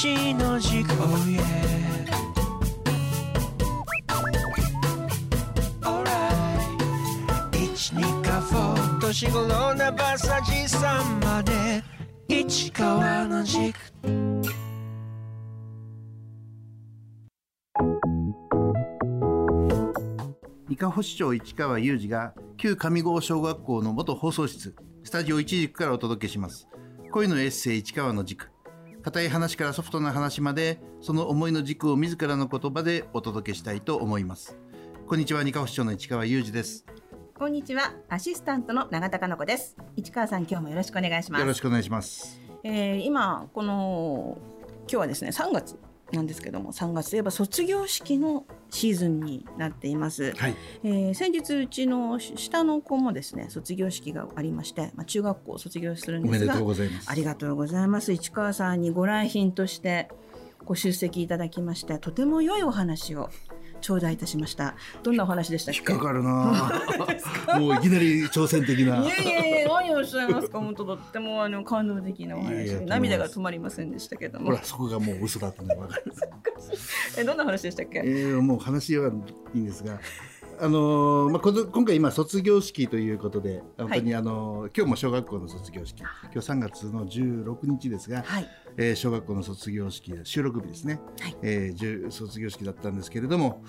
一の軸 Oh yeah Alright 一二かフォー年頃なバサジさんまで。市川の軸。伊香保市長市川裕二が旧上郷小学校の元放送室スタジオ一軸からお届けします。恋のエッセイ市川の軸。硬い話からソフトな話までその思いの軸を自らの言葉でお届けしたいと思いますこんにちは二香保市長の市川裕二ですこんにちは、アシスタントの永田香子です。市川さん、今日もよろしくお願いします。よろしくお願いしますえー今この今日はですね、3月なんですけども、3月といえば卒業式のシーズンになっています。はいえー先日うちの下の子もですね、卒業式がありまして、まあ中学校を卒業するんですが、ありがとうございます。市川さんにご来賓としてご出席いただきまして、とても良いお話を頂戴いたしました。どんなお話でしたっけ？引っかかるなぁ もういきなり挑戦的ないやいやいや、何をおっしゃいますか、本当とってもあの感動的なお話涙が止まりませんでしたけどもほら。そこがもう嘘だったのが分かる え、どんな話でしたっけ？えー、もう話はいいんですが、あのーまあ、この今回今卒業式ということで本当に、あのー今日も小学校の卒業式今日3月の16日ですが、はい。えー小学校の卒業式収録日ですね、はい。えー卒業式だったんですけれども、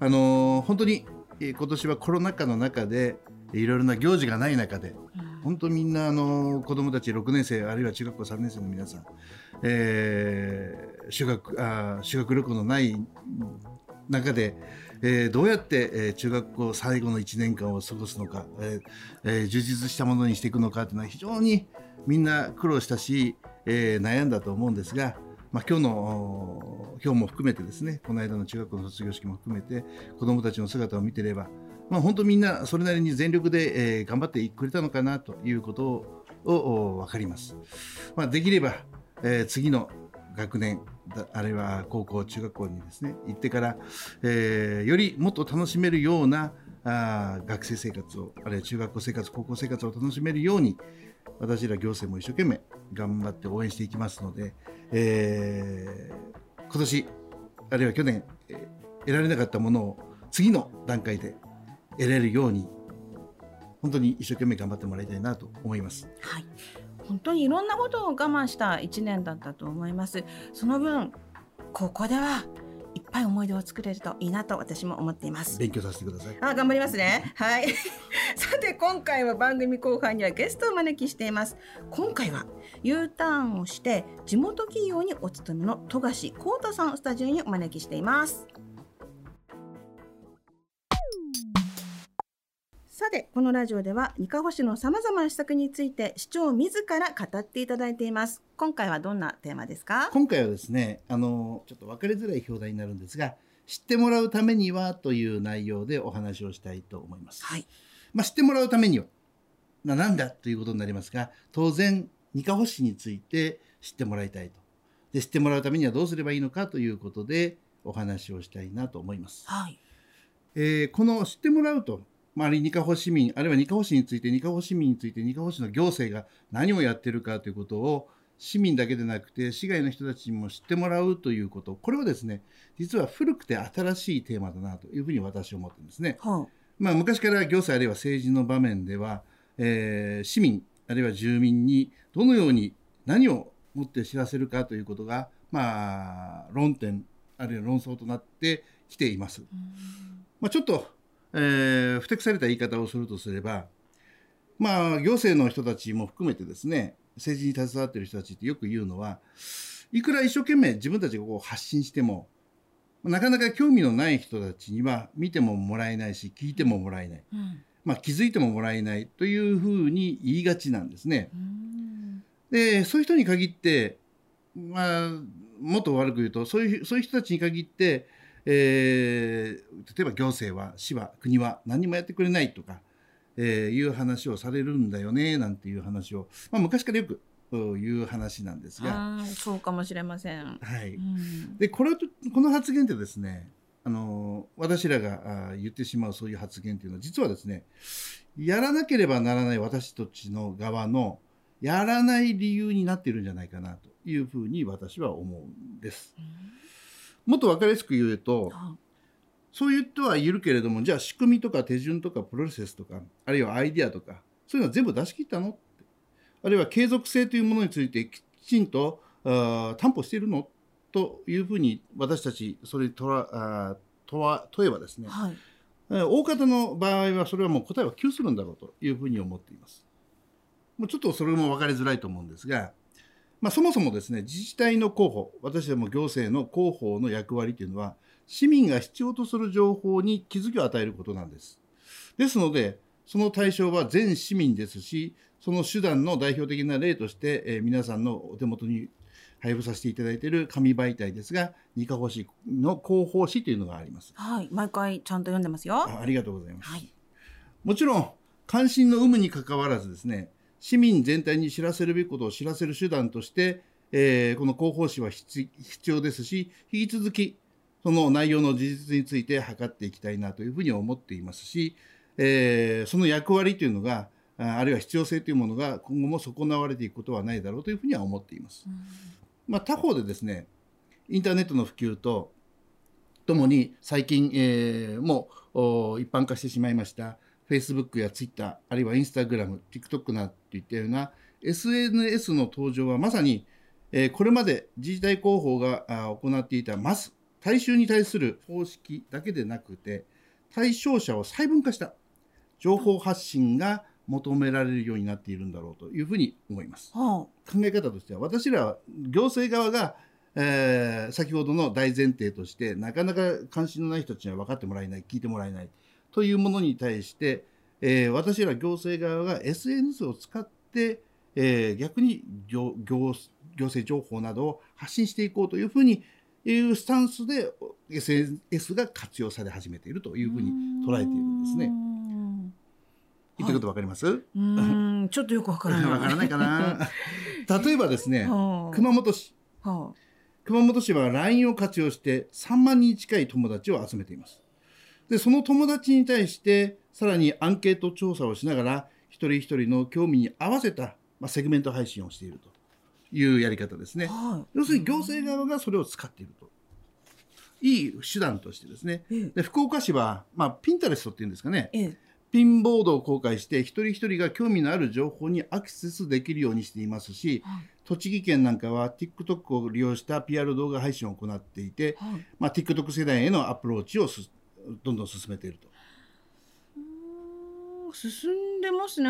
あのー本当に、えー今年はコロナ禍の中でいろいろな行事がない中で本当みんなあの子供たち6年生あるいは中学校3年生の皆さん、えー修学あー修学旅行のない中で、えーどうやって、えー中学校最後の1年間を過ごすのか、えーえー充実したものにしていくのかというのは非常にみんな苦労したし、えー悩んだと思うんですが、まあ、今日の今日も含めてですねこの間の中学校の卒業式も含めて子どもたちの姿を見てれば、まあ、本当みんなそれなりに全力で、えー頑張ってくれたのかなということを分かります。まあ、できれば、えー次の学年あるいは高校中学校にですね行ってから、えーよりもっと楽しめるようなあ学生生活をあるいは中学校生活高校生活を楽しめるように私ら行政も一生懸命頑張って応援していきますので、えー今年あるいは去年、え得られなかったものを次の段階で得られるように本当に一生懸命頑張ってもらいたいなと思います。はい。本当にいろんなことを我慢した1年だったと思います。その分、ここではぱい思い出を作れるといいなと私も思っています。勉強させてください。あ、頑張りますね。はい。さて、今回は番組後半にはゲストをお招きしています。今回は U ターンをして地元企業にお勤めの富樫幸太さんをスタジオにお招きしています。さて、このラジオでは、二カ保市の様々な施策について、市長自ら語っていただいています。今回はどんなテーマですか？今回はですねあのちょっと分かりづらい表題になるんですが知ってもらうためにはという内容でお話をしたいと思います。はい。まあ、知ってもらうためには、まあ、なんだということになりますが当然二カ保市について知ってもらいたいとで知ってもらうためにはどうすればいいのかということでお話をしたいなと思います。はい。えーこの知ってもらうと、まあ、あるいは二カ保市民あるいは二カ保市について二カ保市民について二カ保市の行政が何をやってるかということを市民だけでなくて市外の人たちにも知ってもらうということこれはですね実は古くて新しいテーマだなというふうに私は思ってるんですね。はまあ、昔から行政あるいは政治の場面では、えー市民あるいは住民にどのように何をもって知らせるかということが、まあ、論点あるいは論争となってきています。まあ、ちょっと、えー、ふてくされた言い方をするとすれば、まあ、行政の人たちも含めてですね政治に携わっている人たちってよく言うのはいくら一生懸命自分たちがこう発信してもなかなか興味のない人たちには見てももらえないし聞いてももらえない、うん。まあ、気づいてももらえないというふうに言いがちなんですね。うん。でそういう人に限って、まあ、もっと悪く言うとそういうそういう人たちに限って、えー例えば行政は市は国は何もやってくれないとか、えーいう話をされるんだよねなんていう話を、まあ、昔からよくうん言う話なんですが、そうかもしれません。はい、うん。でこれとこの発言ってですねあの私らがあ言ってしまうそういう発言っていうのは実はですねやらなければならない私たちの側のやらない理由になっているんじゃないかなというふうに私は思うんです。もっと分かりやすく言うとはそういう人はいるけれどもじゃあ仕組みとか手順とかプロセスとかあるいはアイディアとかそういうのは全部出し切ったの？ってあるいは継続性というものについてきちんと担保しているの？というふうに私たちそれにとらあーとは問えばですねはい。えー大方の場合はそれはもう答えは窮するんだろうというふうに思っています。もうちょっとそれも分かりづらいと思うんですが、まあ、そもそもですね自治体の広報私ども行政の広報の役割というのは市民が必要とする情報に気づきを与えることなんです。ですのでその対象は全市民ですしその手段の代表的な例として、えー皆さんのお手元に配布させていただいている紙媒体ですが二カ保市の広報誌というのがあります。はい。毎回ちゃんと読んでますよ。あありがとうございます。はい。もちろん関心の有無にかかわらずですね市民全体に知らせるべきことを知らせる手段として、えーこの広報誌は必必要ですし引き続きその内容の事実について測っていきたいなというふうに思っていますし、えーその役割というのがああるいは必要性というものが今後も損なわれていくことはないだろうというふうには思っています。まあ、他方でですねインターネットの普及とともに最近、えーもうお一般化してしまいました Facebook や Twitter あるいは Instagram、TikTok なといったような SNS の登場はまさに、えーこれまで自治体広報があ行っていたまず大衆に対する方式だけでなくて対象者を細分化した情報発信が求められるようになっているんだろうというふうに思います。は考え方としては私らは行政側が、えー先ほどの大前提としてなかなか関心のない人たちには分かってもらえない聞いてもらえないというものに対して、えー私ら行政側が SNS を使って、えー逆に行政情報などを発信していこうというふうにいうスタンスで SNS が活用され始めているというふうに捉えているんですね。ね。言ってること分かります、うーん、ちょっとよくわからない。わからないかな 例えばですねはあ熊本市は熊本市は LINE を活用して3万人近い友達を集めています。で、その友達に対して、さらにアンケート調査をしながら、一人一人の興味に合わせた、まあ、セグメント配信をしているというやり方ですね。は要するに行政側がそれを使っていると。いい手段としてですね。で福岡市は、まあ、ピンタレストっていうんですかね。え、えピンボードを公開して、一人一人が興味のある情報にアクセスできるようにしていますし、はい栃木県なんかは TikTok を利用した PR 動画配信を行っていて、はい。まあ、TikTok 世代へのアプローチをすどんどん進めていると。うーん進んでますね。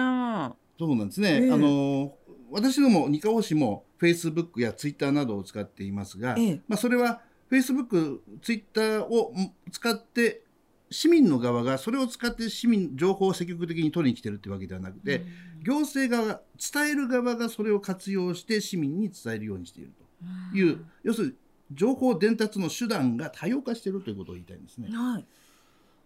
そうなんですね。ええあの私ども二カ保市も Facebook や Twitter などを使っていますが、ええまあ、それは Facebook、Twitter をん使って市民の側がそれを使って市民情報を積極的に取りに来てるってわけではなくて、行政側伝える側がそれを活用して市民に伝えるようにしているという、要するに情報伝達の手段が多様化しているということを言いたいんですね。はい。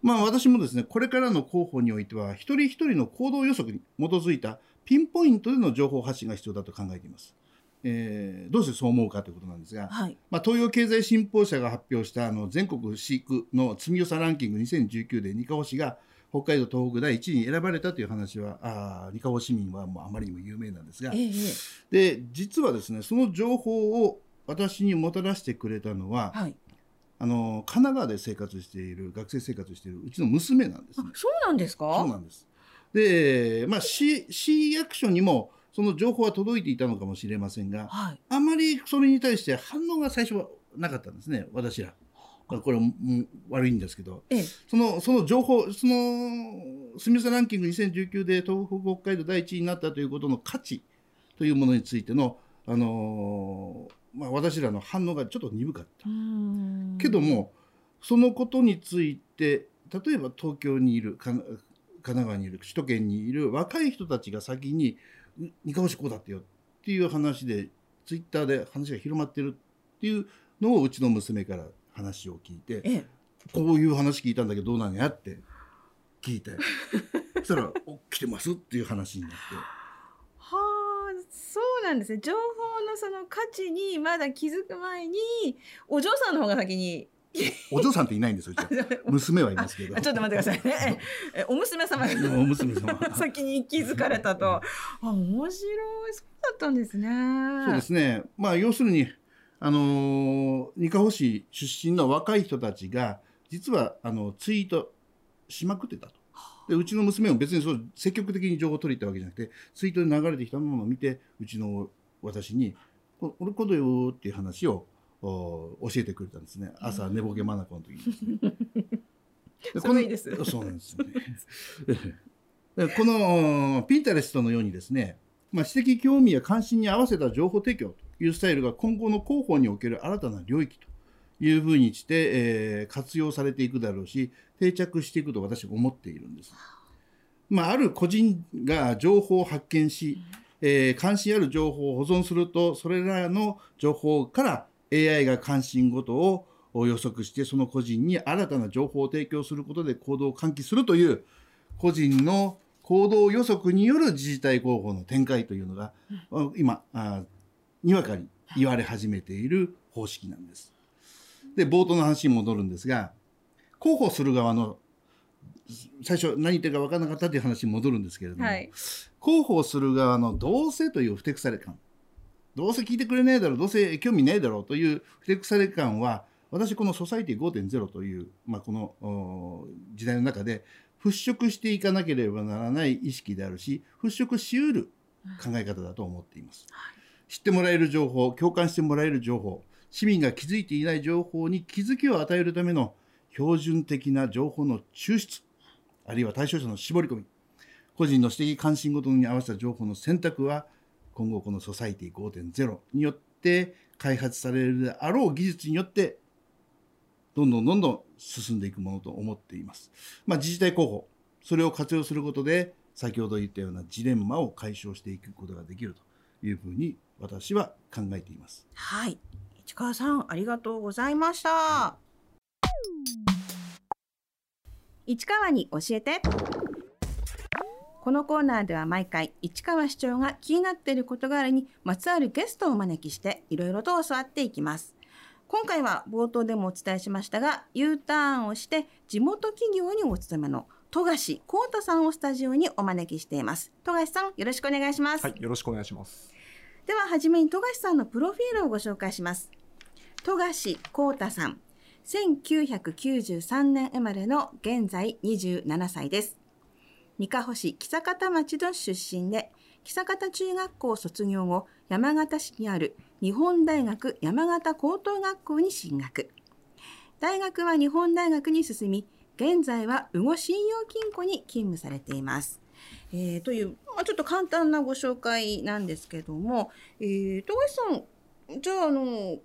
まあ私もですねこれからの広報においては一人一人の行動予測に基づいたピンポイントでの情報発信が必要だと考えています。えーどうしてそう思うかということなんですが、はい。まあ、東洋経済新報社が発表したあの全国飼育の積み寄さランキング2019で二カ保市が北海道東北第1位に選ばれたという話はあー二カ保市民はもうあまりにも有名なんですがええ、えで実はですねその情報を私にもたらしてくれたのはえ。はい。あの神奈川で生活している学生生活しているうちの娘なんですね。、あそうなんですか？そうなんです。で、まあ市市役所にもその情報は届いていたのかもしれませんが、はい。あまりそれに対して反応が最初はなかったんですね、私ら。まあこれもうん悪いんですけど、ええ。そのその情報、その住み寄せランキング2019で東北北海道第1位になったということの価値というものについての、あのーまあ、私らの反応がちょっと鈍かった。けど。もそのことについて例えば東京にいるか神奈川にいる首都圏にいる若い人たちが先に「う二カ保市こうだってよ」っていう話でツイッターで話が広まってるっていうのをうちの娘から話を聞いてええ。「こういう話聞いたんだけどどうなんや?」って聞いてそしたら「お来てます」っていう話になって。はあ、そうなんですね。情報のその価値にまだ気づく前に、お嬢さんの方が先に お嬢さんっていないんですよ娘はいますけどあちょっと待ってくださいね。え、お娘様が お娘様先に気づかれたと。あ、面白い。そうだったんですね。そうですね。まあ、要するに、あのー、二カ保市出身の若い人たちが、実は、あの、ツイートしまくってたと。で、うちの娘も別にそう、積極的に情報を取りに行ったわけじゃなくて、ツイートで流れてきたものを見て、うちの私に、こ俺こうだよっていう話をお教えてくれたんですね。朝、寝ぼけまなこの時にですね。ですそうなんですよね。でこのピンタレストのようにですね、まあ、知的興味や関心に合わせた情報提供というスタイルが今後の広報における新たな領域というふうにして、えー活用されていくだろうし、定着していくと私は思っているんです。まあ、ある個人が情報を発見し、えー関心ある情報を保存すると、それらの情報から AI が関心ごとを予測して、その個人に新たな情報を提供することで行動を喚起するという、個人の行動予測による自治体広報の展開というのが、今あ、にわかに言われ始めている方式なんです。で、冒頭の話に戻るんですが、広報する側の、最初何言ってるか分からなかったという話に戻るんですけれども、はい。広報する側のどうせというふてくされ感。どうせ聞いてくれねえだろう、どうせ興味ねえだろうというふてくされ感は、私このソサイティ5.0という、まあ、このお時代の中で払拭していかなければならない意識であるし、払拭しうる考え方だと思っています。知ってもらえる情報、共感してもらえる情報、市民が気づいていない情報に気づきを与えるための標準的な情報の抽出、あるいは対象者の絞り込み、個人の私的関心ごとに合わせた情報の選択は、今後このソサイティ5.0によって開発されるであろう技術によって、どんどんどんどん進んでいくものと思っています。まあ、自治体広報、それを活用することで、先ほど言ったようなジレンマを解消していくことができるというふうに私は考えています。はい。市川さん、ありがとうございました。市川に教えて。このコーナーでは毎回市川市長が気になっている事柄にまつわるゲストをお招きしていろいろと教わっていきます。今回は冒頭でもお伝えしましたが U ターンをして地元企業にお勤めの富樫幸太さんをスタジオにお招きしています。富樫さんよろしくお願いします。はい、よろしくお願いします。でははじめに富樫さんのプロフィールをご紹介します富樫幸太さん。1993年生まれの現在27歳です。三ヶ保市木坂町の出身で木坂中学校卒業後山形市にある日本大学山形高等学校に進学。大学は日本大学に進み現在は宇後信用金庫に勤務されています。えーという、まあ、ちょっと簡単なご紹介なんですけども、えー、富樫さんじゃああの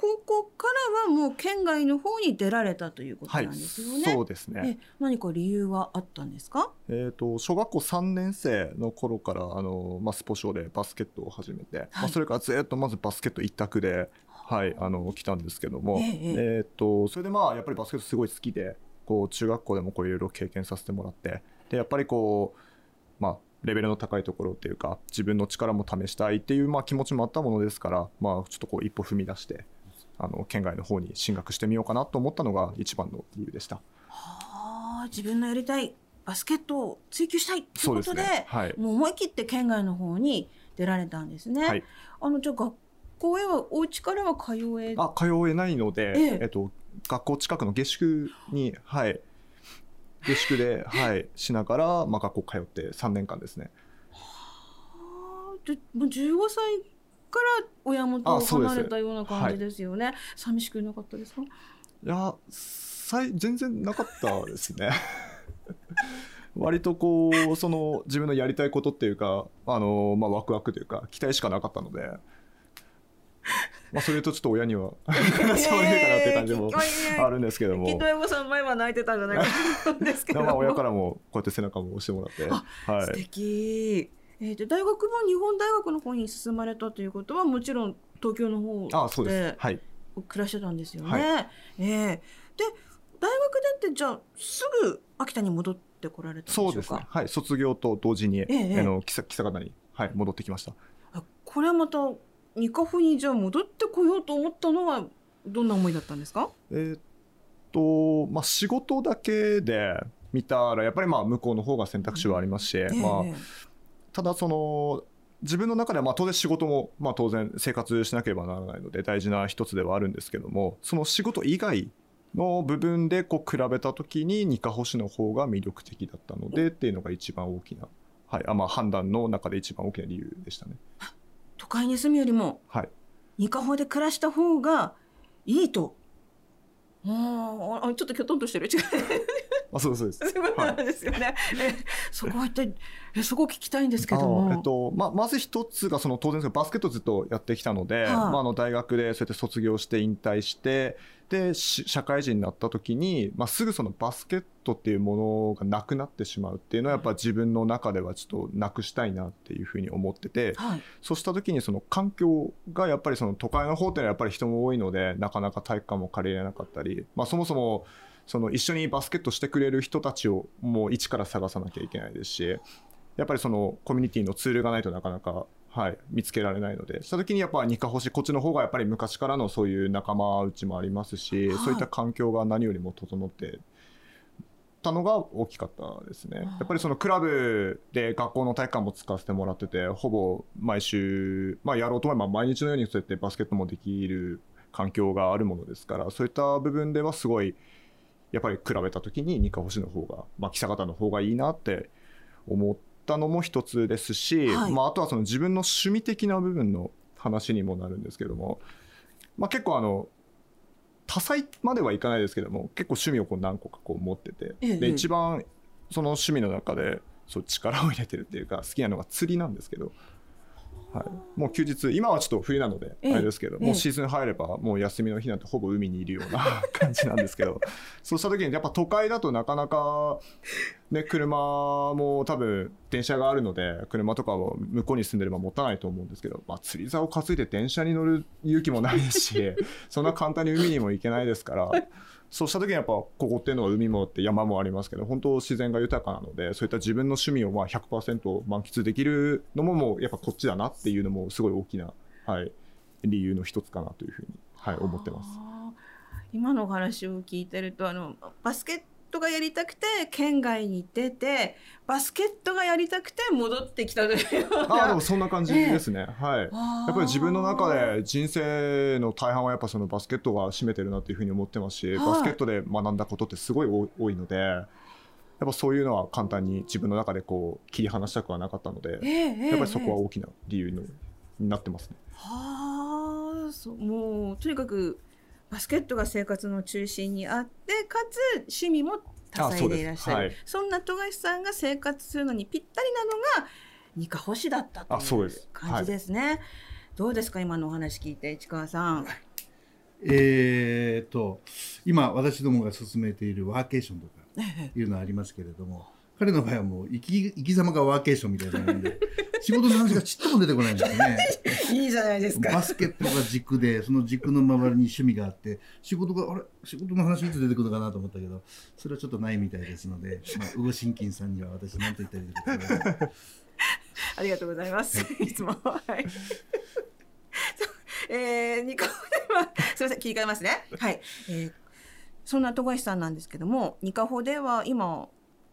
高校からはもう県外の方に出られたということはないんですよね。そうですね。え何か理由はあったんですか？えっ、と小学校3年生の頃からあのまあスポ少でバスケットを始めて、まあそれからずっとまずバスケット一択ではいあの来たんですけども、えええっ、とそれでまあやっぱりバスケットすごい好きで、こう中学校でもこういろいろ経験させてもらって、でやっぱりこうまあレベルの高いところっていうか自分の力も試したいっていうまあ気持ちもあったものですから、まあちょっとこう一歩踏み出して。あの県外の方に進学してみようかなと思ったのが一番の理由でした。はあ自分のやりたいバスケットを追求したいということでね。はい。もう思い切って県外の方に出られたんですね。はい。あのじゃあ学校へはお家からは通えあ通えないので、ええ。えっと、学校近くの下宿に、はい、下宿で、はい、しながら、まあ、学校通って3年間ですね。あ。ーでもう15歳から親元を離れたような感じですよね。寂しくなかったですか？いやさい全然なかったですね。割とこうその自分のやりたいことっていうかあの、まあ、ワクワクというか期待しかなかったので、まあ、それとちょっと親には しょういかなっていう感じもあるんですけどもきっと親御さん前は泣いてたんじゃないかと思うんですけども。まあ親からもこうやって背中も押してもらって、は素い、敵。えー、で大学も日本大学の方に進まれたということはもちろん東京の方あそうでですはい暮らしてたんですよね。はええで大学出てじゃあすぐ秋田に戻ってこられたんでしょか？そううですね。はい、卒業と同時に、ええあの、木佐方に、はい、戻ってきました。あこれはまたニカフにじゃあ戻ってこようと思ったのはどんな思いだったんですか？えーっと、まあ、仕事だけで見たらやっぱりまあ向こうの方が選択肢はありますし、ええまあ、ただその自分の中ではまあ当然仕事もまあ当然生活しなければならないので大事な一つではあるんですけどもその仕事以外の部分でこう比べた時にニカ星の方が魅力的だったのでっていうのが一番大きな、はいあまあ、判断の中で一番大きな理由でしたね。都会に住むよりもはい、二カホで暮らした方がいいと。ああ、ちょっときょとんとしてる。違う。あそうですそうです そういうことなんですよね。え、そこは一体、え、そこ聞きたいんですけども。あえっとままず一つがその当然ですけどバスケットずっとやってきたので、はいまあ、あの大学でそうやって卒業して引退してでし社会人になった時に、まあ、すぐそのバスケットっていうものがなくなってしまうっていうのはやっぱ自分の中ではちょっとなくしたいなっていうふうに思ってて。はい。そうした時にその環境がやっぱりその都会の方っていうのはやっぱり人も多いのでなかなか体育館も借りれなかったり、まあ、そもそもその一緒にバスケットしてくれる人たちをもう一から探さなきゃいけないですしやっぱりそのコミュニティのツールがないとなかなか、はい、見つけられないのでした時にやっぱニカ星こっちの方がやっぱり昔からのそういう仲間内もありますし、はいそういった環境が何よりも整ってたのが大きかったですね。やっぱりそのクラブで学校の体育館も使わせてもらってて、ほぼ毎週、まあやろうと思えば毎日のようにそうやってバスケットもできる環境があるものですから、そういった部分ではすごい、やっぱり比べた時にニカ星の方が、まあ、記者方の方がいいなって思ったのも一つですし、はい。まあ、あとはその自分の趣味的な部分の話にもなるんですけども、まあ、結構あの多彩まではいかないですけども結構趣味をこう何個かこう持ってて、ええで一番その趣味の中でそう力を入れてるっていうか好きなのが釣りなんですけど、はい、もう休日今はちょっと冬なのであええれですけど、ええもうシーズン入ればもう休みの日なんてほぼ海にいるような 感じなんですけどそうした時にやっぱ都会だとなかなか、ね、車も多分電車があるので車とかを向こうに住んでれば持たないと思うんですけど、まあ、釣り竿を担いで電車に乗る勇気もないですし そんな簡単に海にも行けないですから。そうした時にやっぱここっていうのは海もあって山もありますけど本当自然が豊かなのでそういった自分の趣味をまあ100%満喫できるのももうやっぱこっちだなっていうのもすごい大きな、はい、理由の一つかなというふうに、はい、思ってます。今のお話を聞いてるとあのバスケットがやりたくて県外に出てバスケットがやりたくて戻ってきたというああでもそんな感じですね、はい。あー。やっぱり自分の中で人生の大半はやっぱそのバスケットが占めてるなっていうふうに思ってますし、はい。バスケットで学んだことってすごい多いのでやっぱそういうのは簡単に自分の中でこう切り離したくはなかったので、ええええやっぱりそこはええ。大きな理由のになってますね。はあそうもうとにかくバスケットが生活の中心にあってかつ趣味も多彩でいらっしゃる。はい。そんな富樫さんが生活するのにぴったりなのがニカ星だったというあそうです。感じですね。どうですか？今のお話聞いて市川さん。えー、と今私どもが進めているワーケーションとかえいうのはありますけれども彼の場合はもう生き生き様がワーケーションみたいなもんで 仕事の話がちっとも出てこないんですね。えいいじゃないですか。バスケットが軸でその軸の周りに趣味があって仕事があれ仕事の話いつ出てくるのかなと思ったけどそれはちょっとないみたいですので、まあ、ウゴシンキンさんには私何と言ったらいいですかありがとうございます。いつも。はい。えー、ニカホでは、すみません、切り替えますね。はい。えー、そんな富樫さんなんですけども、ニカホでは今、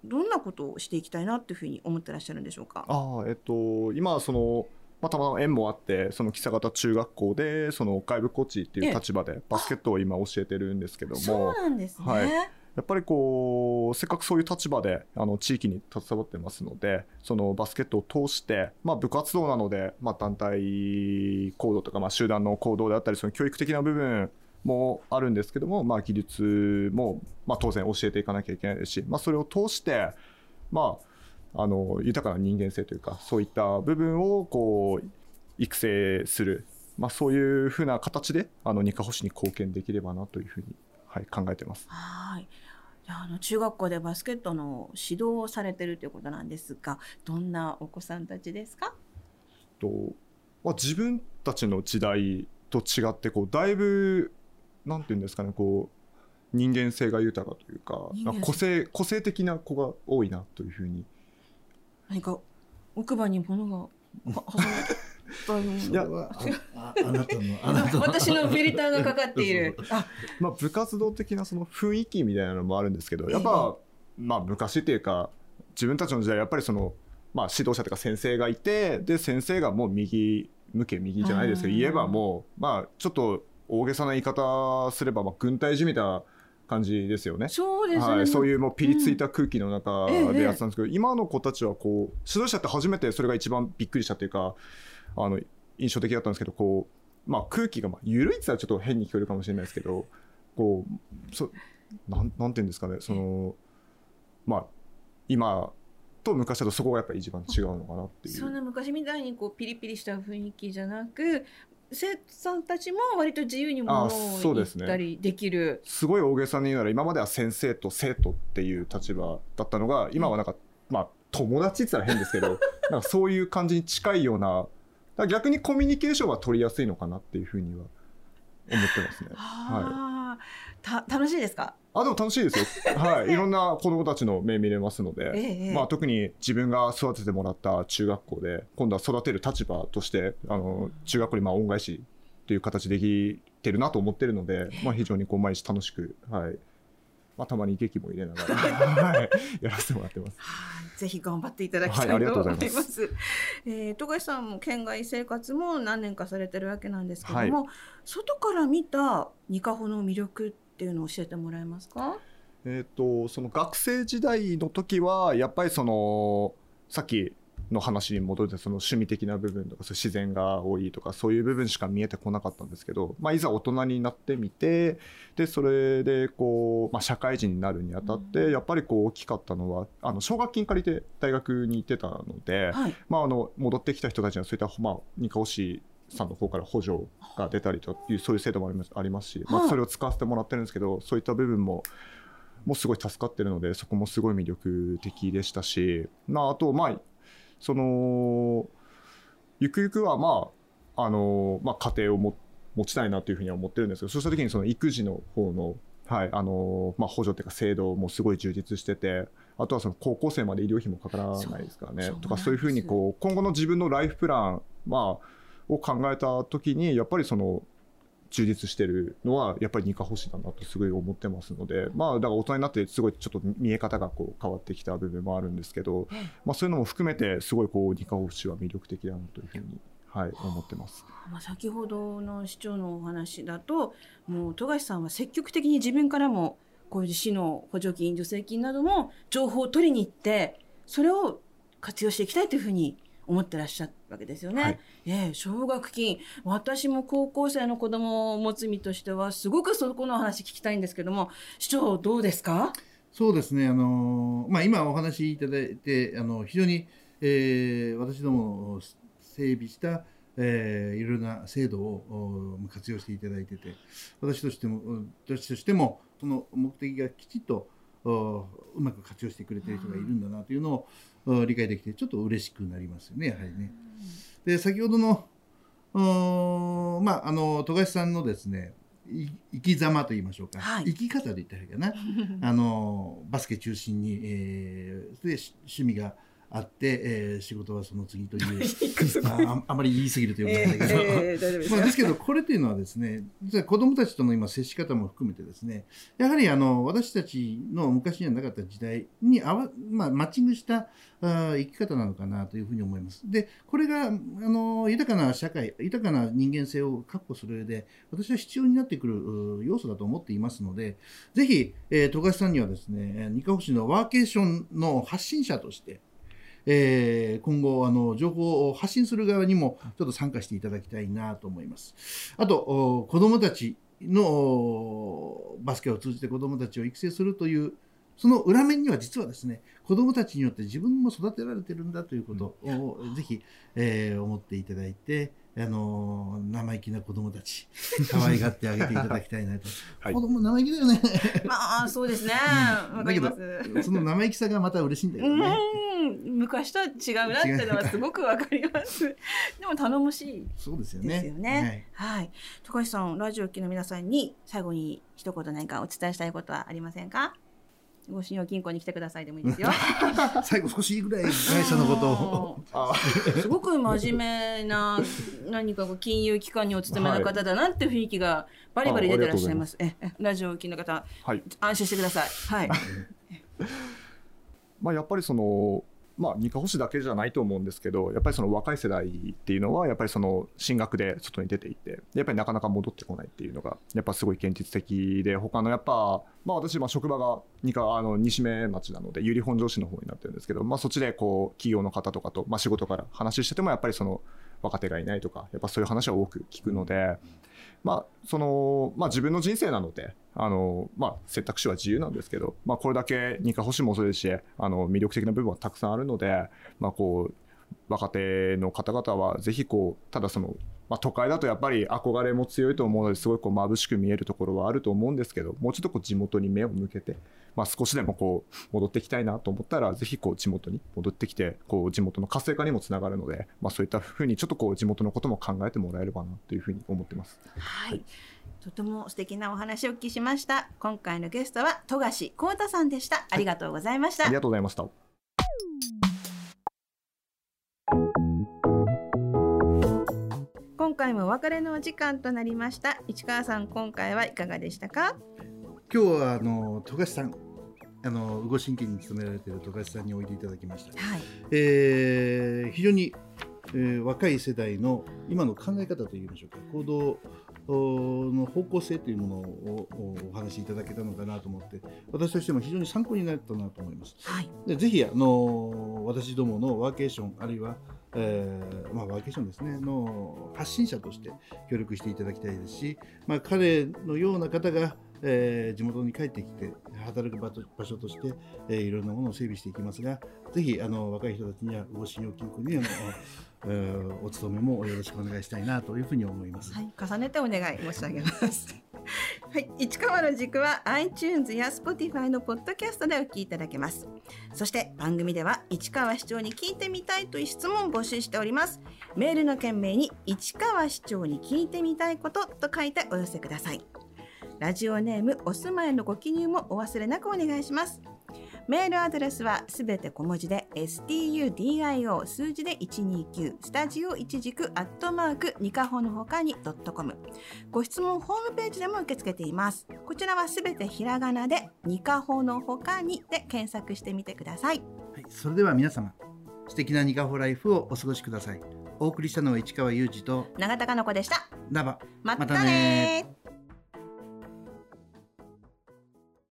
どんなことをしていきたいなっていうふうに思ってらっしゃるんでしょうか？ああえっと今はその、まあ、たまたま縁もあってその木方中学校でその外部コーチっていう立場でバスケットを今教えてるんですけども。そうなんですね。はいやっぱりこうせっかくそういう立場であの地域に携わってますのでそのバスケットを通して、まあ、部活動なので、まあ、団体行動とか、まあ、集団の行動であったりその教育的な部分もあるんですけども、まあ、技術も、まあ、当然教えていかなきゃいけないですし、まあ、それを通して、まあ、あの豊かな人間性というかそういった部分をこう育成する、まあ、そういうふうな形であの二カ星に貢献できればなというふうに、はい、考えてます。はい。じゃああの中学校でバスケットの指導をされてるということなんですが、どんなお子さんたちですか？と、まあ、自分たちの時代と違ってこうだいぶなんていうんですかねこう人間性が豊かというか人間性。個性個性的な子が多いなというふうに。何か奥歯に物がは挟まれてといやあああなたのあなたの。私のフィルターがかかっている。あ、まあ、部活動的なその雰囲気みたいなのもあるんですけどやっぱ、まあ、昔っていうか自分たちの時代やっぱりその、まあ、指導者というか先生がいてで先生がもう右向け右じゃないですけどうん言えばもう、まあ、ちょっと大げさな言い方すれば、まあ、軍隊じみた感じですよね。そうですね。はい、そうう。いうもうピリついた空気の中うんでやってたんですけど、今の子たちはこう指導者って初めてそれが一番びっくりしたっていうかあの印象的だったんですけどこう、まあ、空気がまあ緩いって言ったらちょっと変に聞こえるかもしれないですけどこうそなんなんていうんですかねそのまあ今と昔だとそこがやっぱり一番違うのかなっていう。そんな昔みたいにこうピリピリした雰囲気じゃなく、生徒さんたちも割と自由に物をあそうですね言ったりできる。すごい大げさに言うなら今までは先生と生徒っていう立場だったのが今はなんか、まあ友達って言ったら変ですけど なんかそういう感じに近いような逆にコミュニケーションは取りやすいのかなっていうふうには思ってますね。ああ、た楽しいですか？あでも楽しいですよ。はい、いろんな子どもたちの目見れますので、ええまあ、特に自分が育ててもらった中学校で今度は育てる立場としてあの中学校にまあ恩返しっていう形できてるなと思ってるので、まあ、非常にこう毎日楽しく、はい。まあ、たまに劇も入れながら、はい、やらせてもらってます。はい。ぜひ頑張っていただきたいはいありがとと思いま。うございます。えー富樫さんも県外生活も何年かされてるわけなんですけども、外から見たニカホの魅力っていうのを教えてもらえますか？えー、とその学生時代の時はやっぱりそのさっきの話に戻ってその趣味的な部分とかそ自然が多いとかそういう部分しか見えてこなかったんですけど、まあ、いざ大人になってみてでそれでこう、まあ、社会人になるにあたってやっぱりこう大きかったのはあの奨学金借りて大学に行ってたので、はい。まあ、あの戻ってきた人たちにはそういった、まあ、二カオ市さんの方から補助が出たりというそういう制度もありますありますし、まあ、はいそれを使わせてもらってるんですけどそういった部分ももうすごい助かってるのでそこもすごい魅力的でしたし、まあ、あとまあそのゆくゆくはまああの、まあ、家庭をも持ちたいなというふうには思ってるんですけどそうした時にその育児の方のはいあのまあ、補助というか制度もすごい充実しててあとはその高校生まで医療費もかからないですからね。とかそういうふうにこう今後の自分のライフプラン、まあ、を考えた時にやっぱりその充実してるのはやっぱり二課星だなとすごい思ってますのでまあだから大人になってすごいちょっと見え方がこう変わってきた部分もあるんですけど、まあ、そういうのも含めてすごいこう二課星は魅力的だなというふうに、はい、思ってます。まあ、先ほどの市長のお話だともう富樫さんは積極的に自分からもこういう市の補助金助成金なども情報を取りに行ってそれを活用していきたいというふうに思ってらっしゃるわけですよね。はい。ええ奨学金。私も高校生の子供を持つ身としてはすごくそこのお話聞きたいんですけども市長どうですか？そうですね、あのまあ、今お話しいただいて、あの非常に、えー私ども整備した、えーいろいろな制度をお活用していただいてて、私としても、私としても、その目的がきちっとおうまく活用してくれてる人がいるんだなというのをお理解できて、ちょっと嬉しくなりますよね、やはりね。で、先ほどの、おまあ、あの、富樫さんのですね、い生き様と言いましょうか、はい生き方で言ったらいいかな。あのバスケ中心に、えーでし趣味があって、えー仕事はその次という あああまり言い過ぎるといんだけど、ええ大丈夫です まあ、かですけどこれというのはですね実は子どもたちとの今接し方も含めてですねやはりあの私たちの昔にはなかった時代にあわ、まあ、マッチングしたあー生き方なのかなというふうに思います。でこれがあの豊かな社会豊かな人間性を確保する上で私は必要になってくるう要素だと思っていますのでぜひ、えー、富樫さんにはですね二カ星のワーケーションの発信者としてえー今後あの情報を発信する側にもちょっと参加していただきたいなと思います。あと子どもたちのバスケを通じて子どもたちを育成するというその裏面には実はですね子どもたちによって自分も育てられてるんだということを、ぜひ、えー思っていただいて、あのー生意気な子どもたち可愛がってあげていただきたいなと、はい子供生意気だよね まあそうですねわ、かだけどりますその生意気さがまた嬉しいんだよね。うん、昔とは違うなっていうのはすごくわかります。でも頼もしいそうですよね。ですよね。はい。高橋さん、ラジオ機の皆さんに最後に一言何かお伝えしたいことはありませんか？ご信用金庫に来てくださいでもいいですよ。最後少しいいぐらい会社のことをあ すごく真面目な何かこう金融機関にお勤めの方だなって雰囲気がバリバリ出てらっしゃいます。ええラジオをお聞きの方はい安心してください。はい。まあ、やっぱりその、まあ、二課星だけじゃないと思うんですけどやっぱりその若い世代っていうのはやっぱりその進学で外に出ていってやっぱりなかなか戻ってこないっていうのがやっぱすごい現実的で他のやっぱ、まあ、私職場が二課あの西目町なので由利本荘市の方になってるんですけど、まあ、そっちでこう企業の方とかと、まあ、仕事から話しててもやっぱりその若手がいないとかやっぱそういう話は多く聞くので。まあそのまあ、自分の人生なのであの、まあ、選択肢は自由なんですけど、まあ、これだけ二課星もそうですしあの魅力的な部分はたくさんあるので、まあ、こう若手の方々はぜひこうただその、まあ、都会だとやっぱり憧れも強いと思うのですごいこう眩しく見えるところはあると思うんですけどもうちょっとこう地元に目を向けて、まあ、少しでもこう戻ってきたいなと思ったらぜひこう地元に戻ってきてこう地元の活性化にもつながるので、まあ、そういったふうにちょっとこう地元のことも考えてもらえればなというふうに思ってます。はい。とても素敵なお話をお聞きしました。今回のゲストは富樫光太さんでした。ありがとうございました。ありがとうございました。今回もお別れのお時間となりました。市川さん、今回はいかがでしたか？今日はあの富樫さんあの宇後神経に勤められている富樫さんにおいでいただきました、はい。えー非常に、えー若い世代の今の考え方といいましょうか行動おの方向性というものをおお話しいただけたのかなと思って私としても非常に参考になったなと思いますはい。でぜひあの私どものワーケーションあるいは、えーまあ、ワーケーションですねの発信者として協力していただきたいですし、まあ、彼のような方が、えー地元に帰ってきて働く場所として、えーいろんなものを整備していきますがぜひあの若い人たちにはご信用金庫にあの、えーお勤めもよろしくお願いしたいなというふうに思います。はい、重ねてお願い申し上げます。はい、市川の軸は iTunes や Spotify のポッドキャストでお聞きいただけます。そして番組では市川市長に聞いてみたいという質問を募集しております。メールの件名に市川市長に聞いてみたいことと書いてお寄せください。ラジオネームお住まいのご記入もお忘れなくお願いします。メールアドレスはすべて小文字で studio 数字で129スタジオ一軸アットマークニカホのほかに .com ご質問ホームページでも受け付けています。こちらはすべてひらがなでニカホのほかにで検索してみてください。はい、それでは皆様素敵なニカホライフをお過ごしください。お送りしたのは市川裕二と永田かの子でした。ナバ。またね